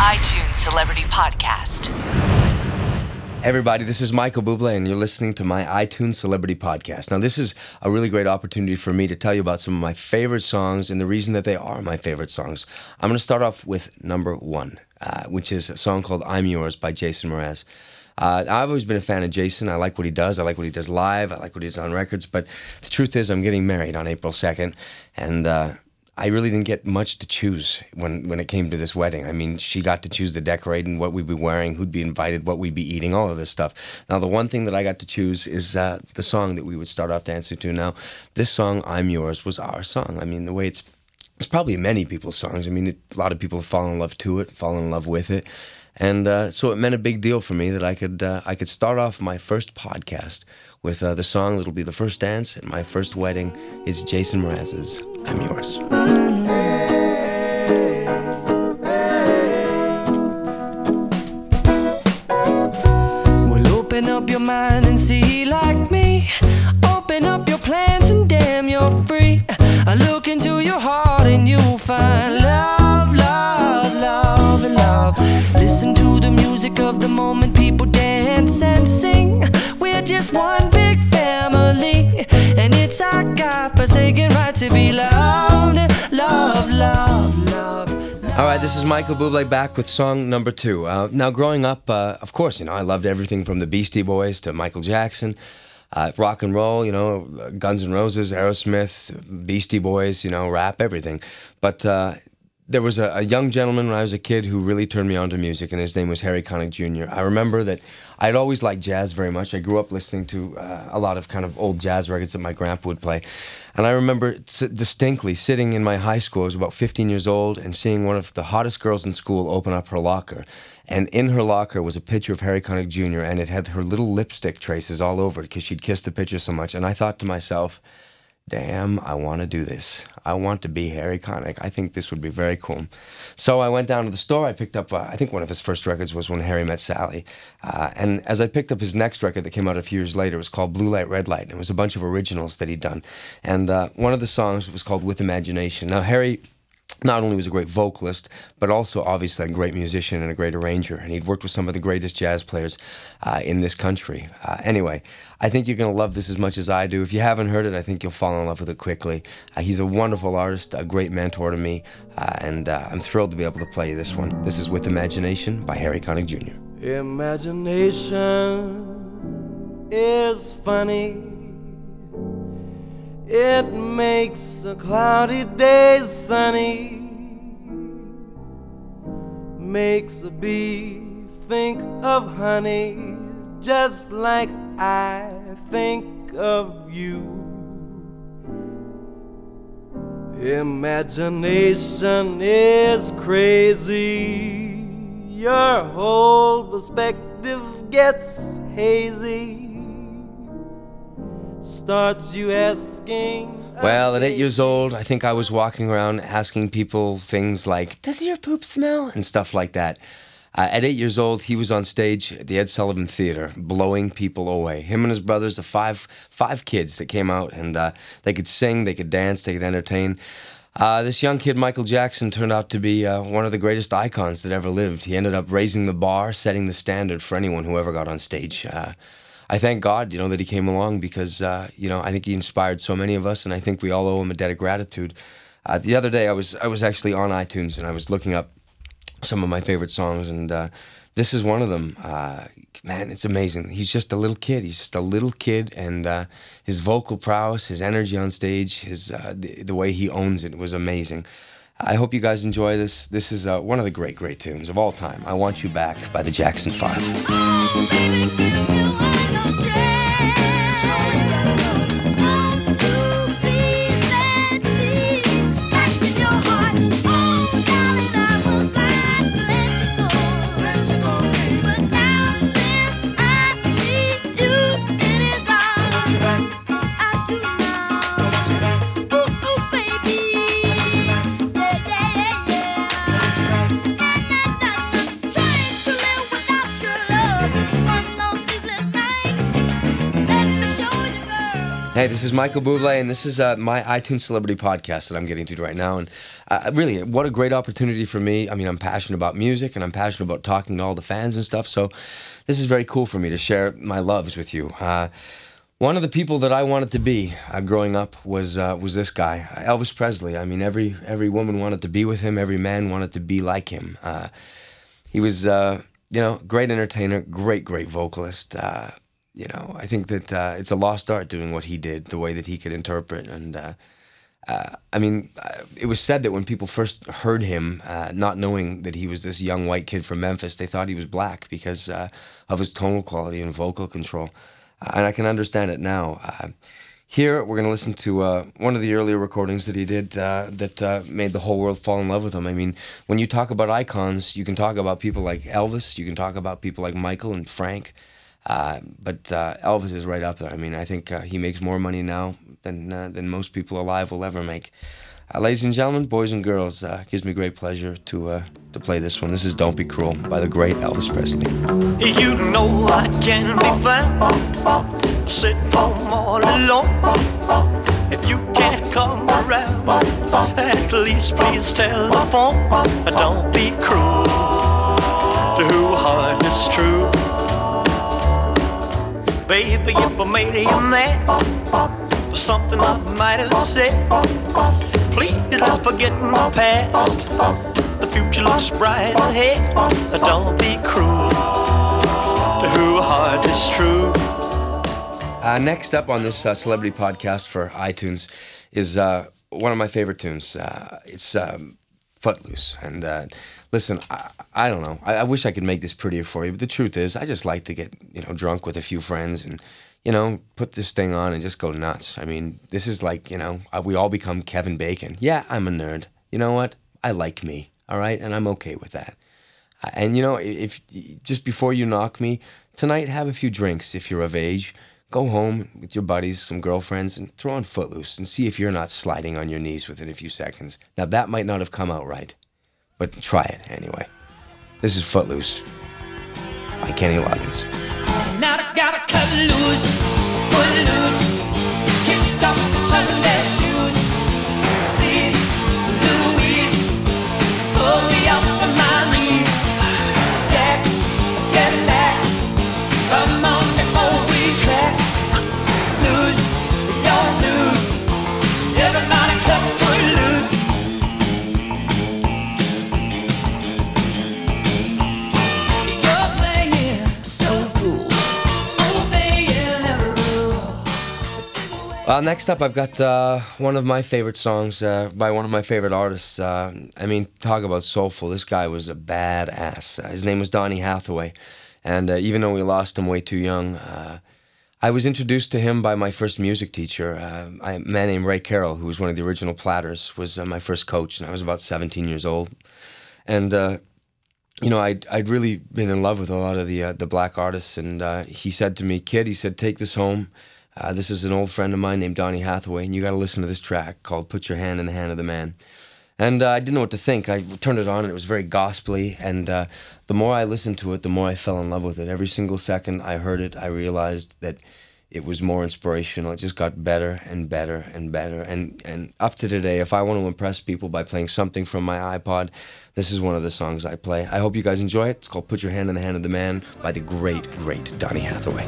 iTunes Celebrity Podcast. Everybody, this is Michael Bublé, and you're listening to my iTunes Celebrity Podcast. Now, this is a really great opportunity for me to tell you about some of my favorite songs and the reason that they are my favorite songs. I'm going to start off with number one, uh, which is a song called I'm Yours by Jason Mraz. Uh, I've always been a fan of Jason. I like what he does. I like what he does live. I like what he does on records. But the truth is, I'm getting married on April 2nd, and uh, I really didn't get much to choose when, when it came to this wedding. I mean, she got to choose the decorating, what we'd be wearing, who'd be invited, what we'd be eating, all of this stuff. Now, the one thing that I got to choose is uh, the song that we would start off dancing to. Now, this song, I'm Yours, was our song. I mean, the way it's, it's probably many people's songs. I mean, it, a lot of people have fallen in love to it, fallen in love with it. And uh, so it meant a big deal for me that I could uh, I could start off my first podcast with uh, the song that'll be the first dance at my first wedding is Jason Mraz's "I'm Yours." Forsaken right to be loved. Love, love, love. All right, this is Michael Bublé back with song number two. Uh, now, growing up, uh, of course, you know, I loved everything from the Beastie Boys to Michael Jackson, uh, rock and roll, you know, Guns N' Roses, Aerosmith, Beastie Boys, you know, rap, everything. But uh, there was a, a young gentleman when I was a kid who really turned me on to music, and his name was Harry Connick Jr. I remember that I'd always liked jazz very much. I grew up listening to uh, a lot of kind of old jazz records that my grandpa would play. And I remember s- distinctly sitting in my high school, I was about 15 years old, and seeing one of the hottest girls in school open up her locker. And in her locker was a picture of Harry Connick Jr., and it had her little lipstick traces all over it because she'd kissed the picture so much. And I thought to myself, damn, I want to do this. I want to be Harry Connick. I think this would be very cool. So I went down to the store. I picked up, uh, I think one of his first records was When Harry Met Sally. Uh, and as I picked up his next record that came out a few years later, it was called Blue Light, Red Light. And it was a bunch of originals that he'd done. And uh, one of the songs was called With Imagination. Now, Harry not only was a great vocalist, but also obviously a great musician and a great arranger. And he'd worked with some of the greatest jazz players uh, in this country. Uh, anyway, I think you're going to love this as much as I do. If you haven't heard it, I think you'll fall in love with it quickly. Uh, he's a wonderful artist, a great mentor to me, uh, and uh, I'm thrilled to be able to play you this one. This is With Imagination by Harry Connick Jr. Imagination is funny. It makes a cloudy day sunny. Makes a bee think of honey just like I think of you. Imagination is crazy. Your whole perspective gets hazy. Starts you asking. Well, at eight years old, I think I was walking around asking people things like, Does your poop smell? and stuff like that. Uh, at eight years old, he was on stage at the Ed Sullivan Theater, blowing people away. Him and his brothers, the five five kids that came out, and uh, they could sing, they could dance, they could entertain. Uh, this young kid, Michael Jackson, turned out to be uh, one of the greatest icons that ever lived. He ended up raising the bar, setting the standard for anyone who ever got on stage. I thank God, you know, that he came along because, uh, you know, I think he inspired so many of us, and I think we all owe him a debt of gratitude. Uh, the other day, I was I was actually on iTunes and I was looking up some of my favorite songs, and uh, this is one of them. Uh, man, it's amazing. He's just a little kid. He's just a little kid, and uh, his vocal prowess, his energy on stage, his uh, the, the way he owns it was amazing. I hope you guys enjoy this. This is uh, one of the great, great tunes of all time. I Want You Back by the Jackson Five. Hey, this is Michael Bublé, and this is uh, my iTunes Celebrity Podcast that I'm getting to right now. And uh, really, what a great opportunity for me. I mean, I'm passionate about music, and I'm passionate about talking to all the fans and stuff. So, this is very cool for me to share my loves with you. Uh, one of the people that I wanted to be uh, growing up was uh, was this guy, Elvis Presley. I mean, every every woman wanted to be with him. Every man wanted to be like him. Uh, he was, you know, great entertainer, great great vocalist. You know, I think that uh, it's a lost art doing what he did, the way that he could interpret. And uh, uh, I mean, uh, it was said that when people first heard him, uh, not knowing that he was this young white kid from Memphis, they thought he was black because uh, of his tonal quality and vocal control. and I can understand it now. here, we're going to listen to one of the earlier recordings that he did that made the whole world fall in love with him. I mean, when you talk about icons, you can talk about people like Elvis, you can talk about people like Michael and Frank. Uh, but uh, Elvis is right up there. I mean, I think uh, he makes more money now than uh, than most people alive will ever make. Uh, ladies and gentlemen, boys and girls, it gives me great pleasure to to play this one. This is "Don't Be Cruel" by the great Elvis Presley. You know I can be found sitting home all alone. If you can't come around, at least please tell the phone. Don't be cruel to who heart is true. Baby, if I made you mad for something I might have said, please don't forget my past. The future looks bright ahead. Don't be cruel to who heart is true. Uh, next up on this uh, celebrity podcast for iTunes is uh, one of my favorite tunes. Uh, it's um, Footloose. And uh, listen, I, I, don't know. I, I, wish I could make this prettier for you, but the truth is, I just like to get you know drunk with a few friends and you know put this thing on and just go nuts. I mean, this is like you know uh, we all become Kevin Bacon. Yeah, I'm a nerd. You know what? I like me. All right, and I'm okay with that. Uh, and you know, if just before you knock me tonight, have a few drinks if you're of age go home with your buddies, some girlfriends, and throw on Footloose and see if you're not sliding on your knees within a few seconds. Now, that might not have come out right, but try it anyway. This is Footloose by Kenny Loggins. Uh, next up, I've got uh, one of my favorite songs uh, by one of my favorite artists. Uh, I mean, talk about soulful. This guy was a badass. Uh, his name was Donny Hathaway. And uh, even though we lost him way too young, I was introduced to him by my first music teacher, a man named Ray Carroll, who was one of the original Platters, was my first coach, and I was about 17 years old. And you know, I'd, I'd really been in love with a lot of the the black artists, and he said to me, "Kid," he said, "take this home." Uh, this is an old friend of mine named Donny Hathaway, and you got to listen to this track called "Put Your Hand in the Hand of the Man." And uh, I didn't know what to think. I turned it on, and it was very gospely. And uh, the more I listened to it, the more I fell in love with it. Every single second I heard it, I realized that it was more inspirational. It just got better and better and better. And and up to today, if I want to impress people by playing something from my iPod, this is one of the songs I play. I hope you guys enjoy it. It's called "Put Your Hand in the Hand of the Man" by the great, great Donny Hathaway.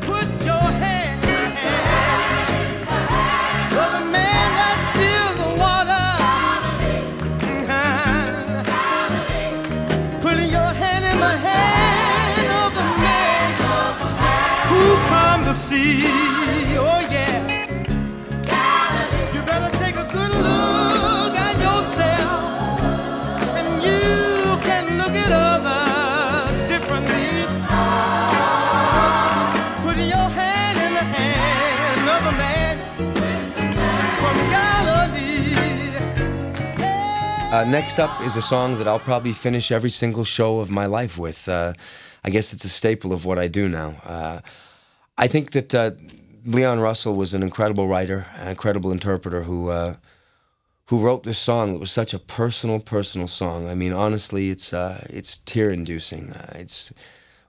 See. Oh, yeah. You better take a good look at yourself, and you can look at others differently. Put your hand in the hand of a man from Galilee. Uh, next up is a song that I'll probably finish every single show of my life with. Uh, I guess it's a staple of what I do now. Uh, I think that uh, Leon Russell was an incredible writer, an incredible interpreter who uh, who wrote this song. It was such a personal, personal song. I mean, honestly, it's uh, it's tear inducing. Uh, it's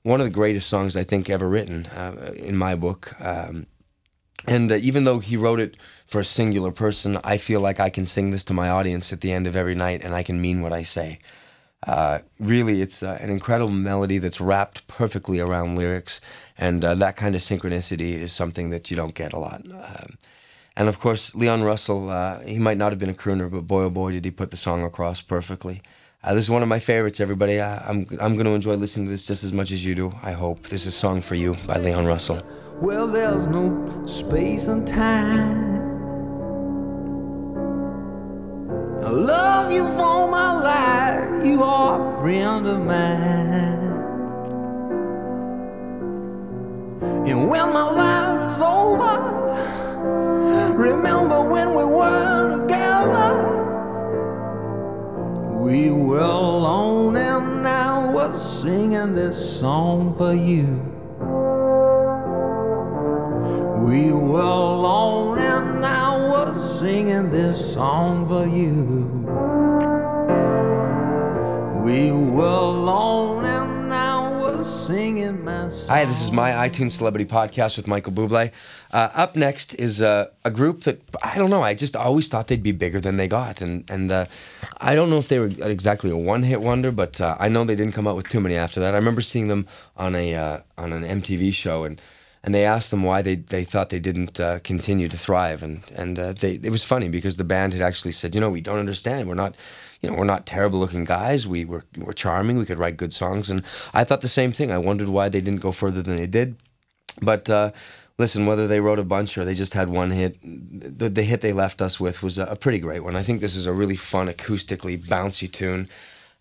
one of the greatest songs I think ever written uh, in my book. Um, and uh, even though he wrote it for a singular person, I feel like I can sing this to my audience at the end of every night, and I can mean what I say. Uh, really, it's uh, an incredible melody that's wrapped perfectly around lyrics, and uh, that kind of synchronicity is something that you don't get a lot. Um, and of course, Leon Russell, uh, he might not have been a crooner, but boy oh boy, did he put the song across perfectly. Uh, this is one of my favorites, everybody. I, I'm, I'm going to enjoy listening to this just as much as you do, I hope. This is Song for You by Leon Russell. Well, there's no space and time. I love you for my life. You are a friend of mine. And when my life is over, remember when we were together. We were alone and I was singing this song for you. We were singing this song for you. We were alone and singing my song. Hi, this is my iTunes Celebrity Podcast with Michael Bublé. Uh, up next is uh, a group that I don't know. I just always thought they'd be bigger than they got, and and uh, I don't know if they were exactly a one-hit wonder, but uh, I know they didn't come out with too many after that. I remember seeing them on a uh, on an MTV show, and and they asked them why they, they thought they didn't uh, continue to thrive, and and uh, they it was funny because the band had actually said, you know, we don't understand. We're not, you know, we're not terrible looking guys. We were we're charming. We could write good songs, and I thought the same thing. I wondered why they didn't go further than they did, but. Uh, Listen, whether they wrote a bunch or they just had one hit, the, the hit they left us with was a, a pretty great one. I think this is a really fun, acoustically bouncy tune.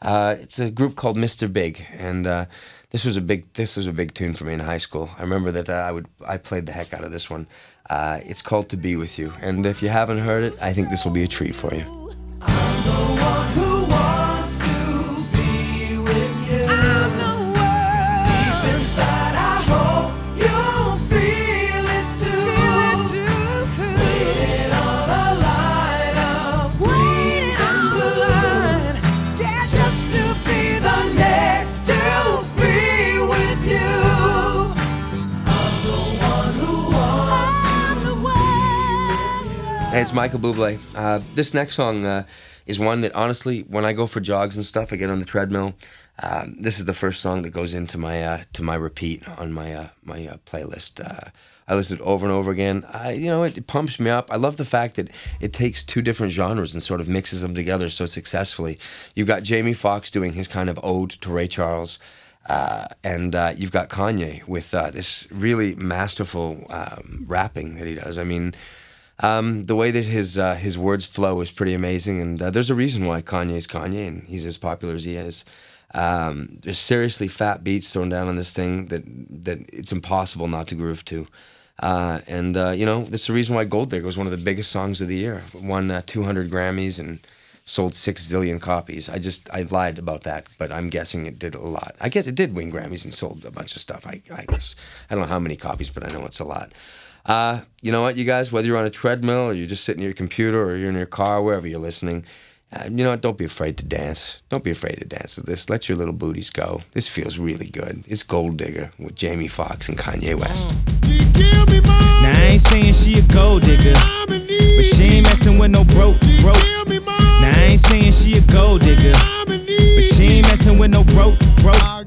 Uh, it's a group called Mr. Big, and uh, this was a big this was a big tune for me in high school. I remember that uh, I would I played the heck out of this one. Uh, it's called "To Be With You," and if you haven't heard it, I think this will be a treat for you. It's Michael Bublé. Uh, this next song uh, is one that honestly, when I go for jogs and stuff, I get on the treadmill. Um, this is the first song that goes into my uh, to my repeat on my uh, my uh, playlist. I listen it over and over again. I, you know, it, it pumps me up. I love the fact that it takes two different genres and sort of mixes them together so successfully. You've got Jamie Foxx doing his kind of ode to Ray Charles. Uh, and uh, you've got Kanye with uh, this really masterful um, rapping that he does. I mean, um, the way that his uh, his words flow is pretty amazing, and uh, there's a reason why Kanye's Kanye, and he's as popular as he is. Um, there's seriously fat beats thrown down on this thing that that it's impossible not to groove to. Uh, and uh, you know, that's the reason why Gold Digger was one of the biggest songs of the year. Won uh, 200 Grammys and sold six zillion copies. I just I lied about that, but I'm guessing it did a lot. I guess it did win Grammys and sold a bunch of stuff. I, I guess I don't know how many copies, but I know it's a lot. Uh, you know what, you guys, whether you're on a treadmill or you're just sitting at your computer or you're in your car, wherever you're listening, uh, you know don't be afraid to dance. Don't be afraid to dance to this. Let your little booties go. This feels really good. It's Gold Digger with Jamie Foxx and Kanye West. Now I ain't saying she a gold digger, but she ain't messing with no broke, broke. Now I ain't saying she a gold digger, but she ain't messing with no broke, broke.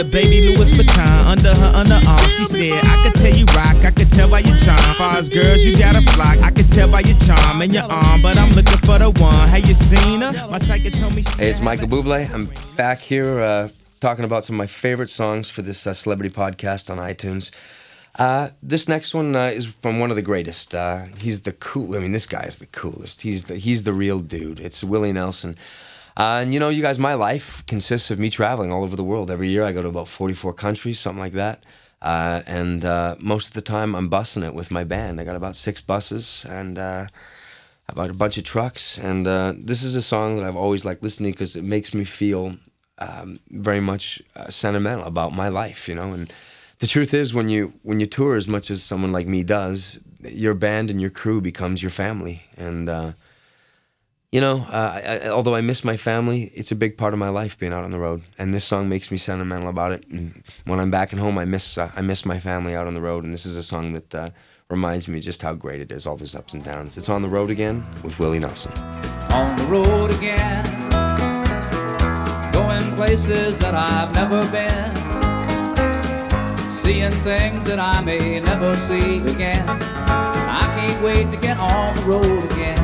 A baby Louis Vuitton under her underarm. She said, I could tell you rock, I could tell by your charm. Far as girls, you got a flock. I could tell by your charm and your arm, but I'm looking for the one. Have you seen her? My psychic told me Hey, it's Michael Bublé. I'm back here uh, talking about some of my favorite songs for this uh, celebrity podcast on iTunes. Uh, this next one uh, is from one of the greatest. Uh, he's the cool. I mean, this guy is the coolest. He's the he's the real dude. It's Willie Nelson. And you know, you guys, my life consists of me traveling all over the world. Every year, I go to about forty-four countries, something like that. Uh, and uh, most of the time, I'm bussing it with my band. I got about six buses and uh, about a bunch of trucks. And uh, this is a song that I've always liked listening because it makes me feel um, very much uh, sentimental about my life, you know. And the truth is, when you when you tour as much as someone like me does, your band and your crew becomes your family. And you know, uh, I, I, although I miss my family, it's a big part of my life being out on the road. And this song makes me sentimental about it. And when I'm back at home, I miss uh, I miss my family out on the road. And this is a song that uh, reminds me just how great it is, all those ups and downs. It's on the road again with Willie Nelson. on the road again, going places that I've never been, seeing things that I may never see again. I can't wait to get on the road again.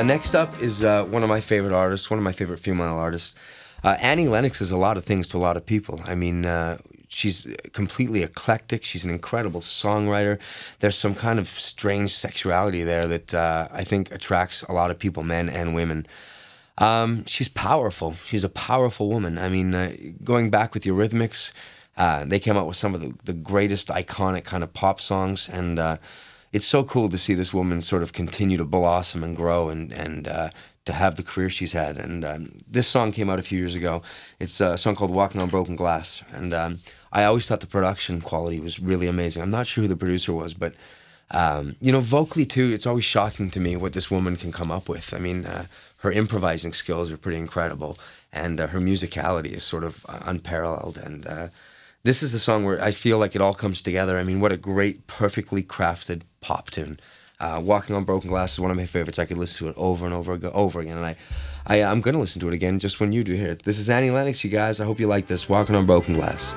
Uh, next up is uh, one of my favorite artists, one of my favorite female artists. Uh, Annie Lennox is a lot of things to a lot of people. I mean, uh, she's completely eclectic. She's an incredible songwriter. There's some kind of strange sexuality there that uh, I think attracts a lot of people, men and women. Um, she's powerful. She's a powerful woman. I mean, uh, going back with Eurythmics, they came out with some of the, the greatest iconic kind of pop songs, and it's so cool to see this woman sort of continue to blossom and grow and and uh, to have the career she's had. And um, this song came out a few years ago. It's a song called "Walking on Broken Glass," and um, I always thought the production quality was really amazing. I'm not sure who the producer was, but um, you know, vocally too, it's always shocking to me what this woman can come up with. I mean, uh, her improvising skills are pretty incredible, and uh, her musicality is sort of unparalleled. And uh, this is the song where I feel like it all comes together. I mean, what a great, perfectly crafted pop tune. Uh, Walking on Broken Glass is one of my favorites. I could listen to it over and over over again, and I, I I'm going to listen to it again just when you do here. This is Annie Lennox, you guys. I hope you like this. Walking on Broken Glass.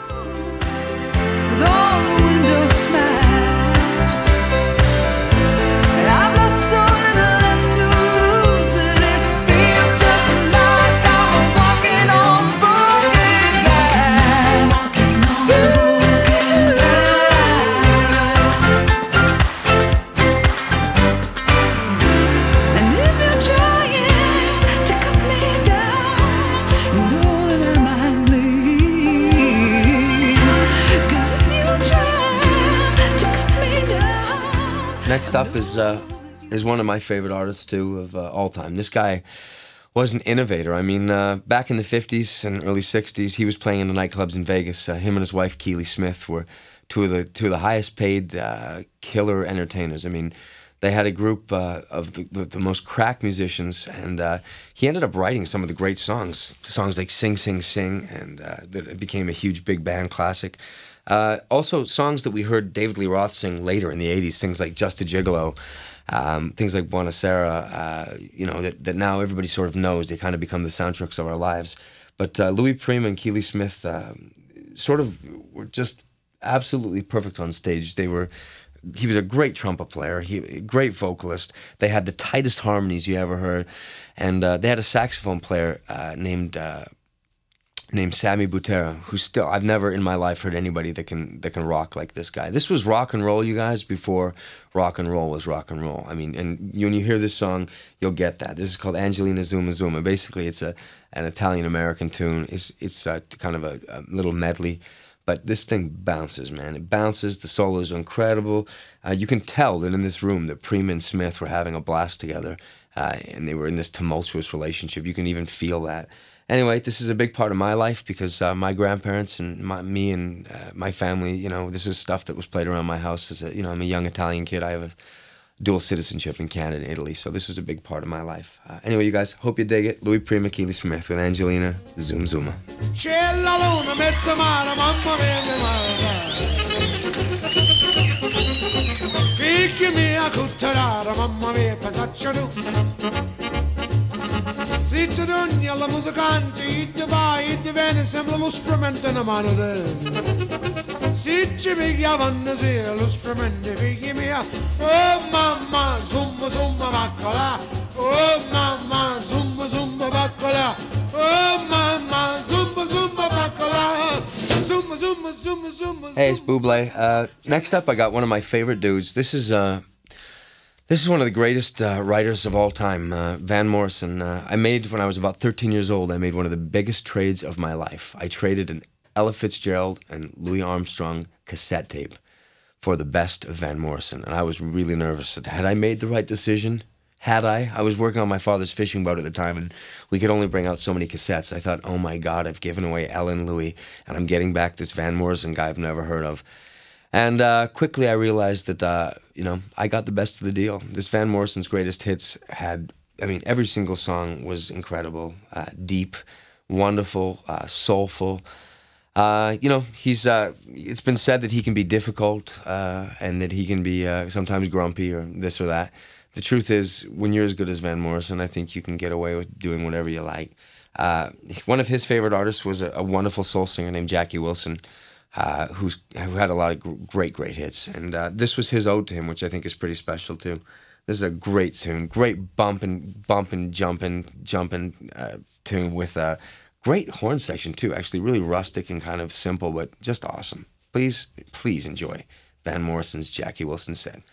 Is uh, is one of my favorite artists too of uh, all time. This guy was an innovator. I mean, uh, back in the '50s and early '60s, he was playing in the nightclubs in Vegas. Uh, him and his wife Keely Smith were two of the two of the highest paid uh, killer entertainers. I mean. They had a group uh, of the, the, the most crack musicians, and uh, he ended up writing some of the great songs, songs like "Sing, Sing, Sing," and uh, that became a huge big band classic. Uh, also, songs that we heard David Lee Roth sing later in the '80s, things like "Just a Gigolo," um, things like "Buona Sera," uh, you know, that, that now everybody sort of knows. They kind of become the soundtracks of our lives. But uh, Louis Prima and Keely Smith um sort of were just absolutely perfect on stage. They were. He was a great trumpet player. He great vocalist. They had the tightest harmonies you ever heard, and uh, they had a saxophone player uh, named uh, named Sammy Butera, who still I've never in my life heard anybody that can that can rock like this guy. This was rock and roll, you guys, before rock and roll was rock and roll. I mean, and when you hear this song, you'll get that. This is called Angelina Zuma Zuma. Basically, it's a an Italian American tune. It's it's uh kind of a, a little medley. But this thing bounces, man. It bounces. The solos are incredible. Uh, you can tell that in this room that Prima and Smith were having a blast together, uh, and they were in this tumultuous relationship. You can even feel that. Anyway, this is a big part of my life because uh, my grandparents and my, me and uh, my family, you know, this is stuff that was played around my house. As a, you know, I'm a young Italian kid. I have a dual citizenship in Canada and Italy, so this was a big part of my life. Uh, anyway, you guys, hope you dig it. Louis Prima, Keely Smith with Angelina Zoom Zuma. E viene, sembra lo strumento mano ci lo strumento, figli mia. Oh mamma, zumba, zumba, baccola. Oh mamma, zumba, zumba, baccola. Oh mamma, zumba, zumba, baccola. Zumba, zumba, zumba, zumba. Hey, it's Buble. Uh, next up, I got one of my favorite dudes. This is uh, This is one of the greatest uh, writers of all time, uh, Van Morrison. Uh, I made, when I was about 13 years old, I made one of the biggest trades of my life. I traded an Ella Fitzgerald and Louis Armstrong cassette tape for the best of Van Morrison. And I was really nervous. Had I made the right decision? Had I? I was working on my father's fishing boat at the time, and we could only bring out so many cassettes. I thought, oh my God, I've given away Ella and Louis, and I'm getting back this Van Morrison guy I've never heard of. And uh, quickly I realized that, uh, you know, I got the best of the deal. This Van Morrison's greatest hits had, I mean, every single song was incredible, uh, deep, wonderful, uh, soulful. Uh, you know, he's. Uh, it's been said that he can be difficult and that he can be sometimes grumpy or this or that. The truth is, when you're as good as Van Morrison, I think you can get away with doing whatever you like. One of his favorite artists was a, a wonderful soul singer named Jackie Wilson, uh, who had a lot of great, great hits. And uh, this was his ode to him, which I think is pretty special too. This is a great tune, great bump and bumping, bumping, jumping, jumping uh, tune with a great horn section too. Actually, really rustic and kind of simple, but just awesome. Please, please enjoy Van Morrison's Jackie Wilson said.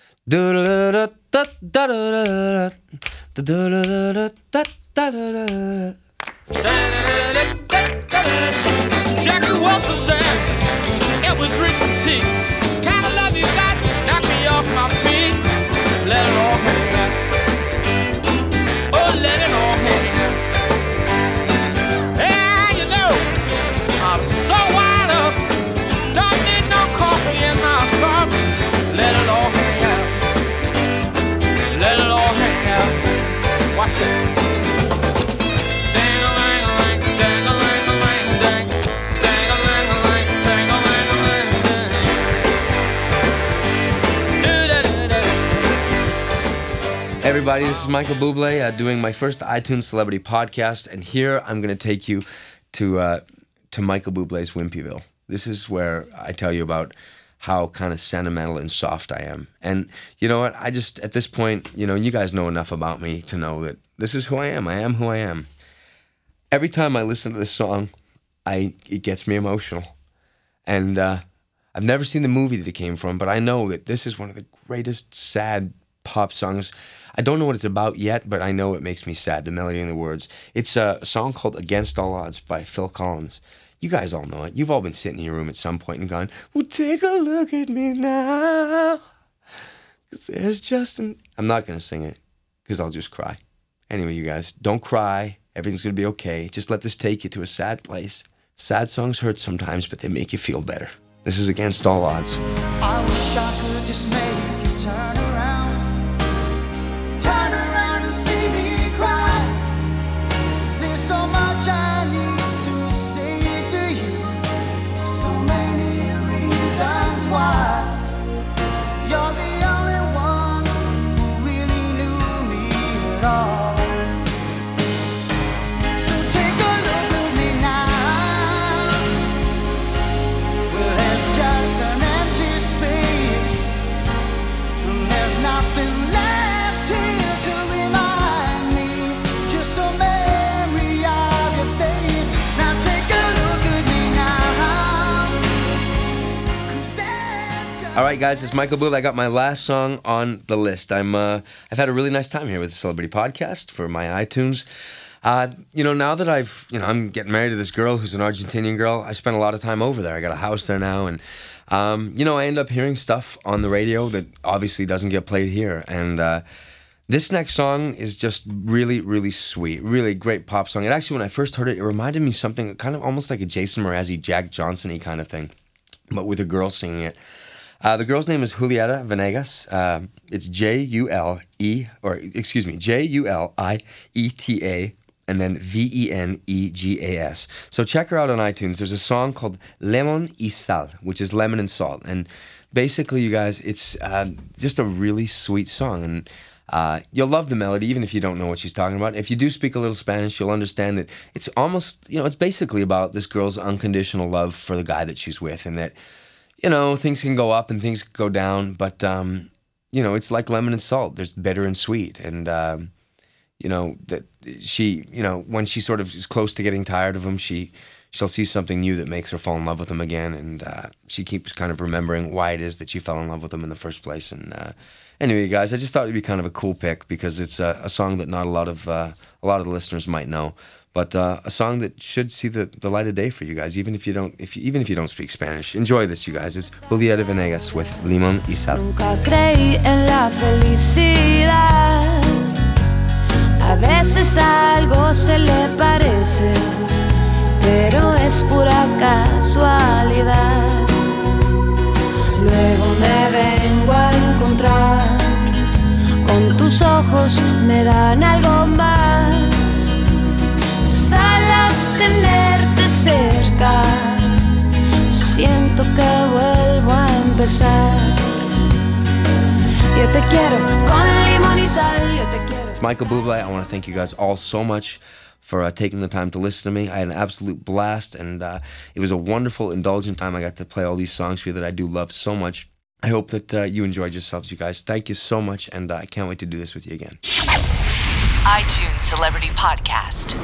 Everybody, this is Michael Bublé uh, doing my first iTunes Celebrity Podcast, and here I'm going to take you to uh, to Michael Bublé's Wimpyville. This is where I tell you about how kind of sentimental and soft I am. And you know what? I just at this point, you know, you guys know enough about me to know that this is who I am. I am who I am. Every time I listen to this song, I it gets me emotional, and uh, I've never seen the movie that it came from, but I know that this is one of the greatest sad pop songs. I don't know what it's about yet, but I know it makes me sad. The melody and the words. It's a song called "Against All Odds" by Phil Collins. You guys all know it. You've all been sitting in your room at some point and gone, "Well, take a look at me now." Cause there's just an. I'm not gonna sing it, cause I'll just cry. Anyway, you guys, don't cry. Everything's gonna be okay. Just let this take you to a sad place. Sad songs hurt sometimes, but they make you feel better. This is against all odds. I All right, guys, it's Michael Bublé. I got my last song on the list. I'm uh, I've had a really nice time here with the Celebrity Podcast for my iTunes. Uh, you know, now that I've you know I'm getting married to this girl who's an Argentinian girl. I spent a lot of time over there. I got a house there now, and um, you know I end up hearing stuff on the radio that obviously doesn't get played here. And uh, this next song is just really, really sweet, really great pop song. It actually, when I first heard it, it reminded me something kind of almost like a Jason Mrazzi, Jack Johnson-y kind of thing, but with a girl singing it. Uh, the girl's name is Julieta Venegas. Uh, it's J U L E, or excuse me, J U L I E T A, and then V E N E G A S. So check her out on iTunes. There's a song called Lemon y Sal, which is lemon and salt. And basically, you guys, it's uh, just a really sweet song. And uh, you'll love the melody, even if you don't know what she's talking about. If you do speak a little Spanish, you'll understand that it's almost, you know, it's basically about this girl's unconditional love for the guy that she's with, and that you know, things can go up and things can go down, but um, you know, it's like lemon and salt. There's bitter and sweet, and um, you know that she, you know, when she sort of is close to getting tired of him, she she'll see something new that makes her fall in love with him again, and uh, she keeps kind of remembering why it is that she fell in love with him in the first place. And uh, anyway, guys, I just thought it'd be kind of a cool pick because it's a, a song that not a lot of uh, a lot of the listeners might know, but uh, a song that should see the, the light of day for you guys, even if you don't if you, even if you don't speak Spanish. Enjoy this, you guys. It's Julieta Venegas with Limon y Sal. Nunca creí en la felicidad. A veces algo se le parece, pero es pura casualidad. Siento vuelvo a empezar. Yo te quiero con limón y sal, yo te quiero. It's Michael Bublé. I want to thank you guys all so much for uh, taking the time to listen to me. I had an absolute blast, and uh, it was a wonderful, indulgent time. I got to play all these songs for you that I do love so much. I hope that uh, you enjoyed yourselves, you guys. Thank you so much, and uh, I can't wait to do this with you again. iTunes Celebrity Podcast.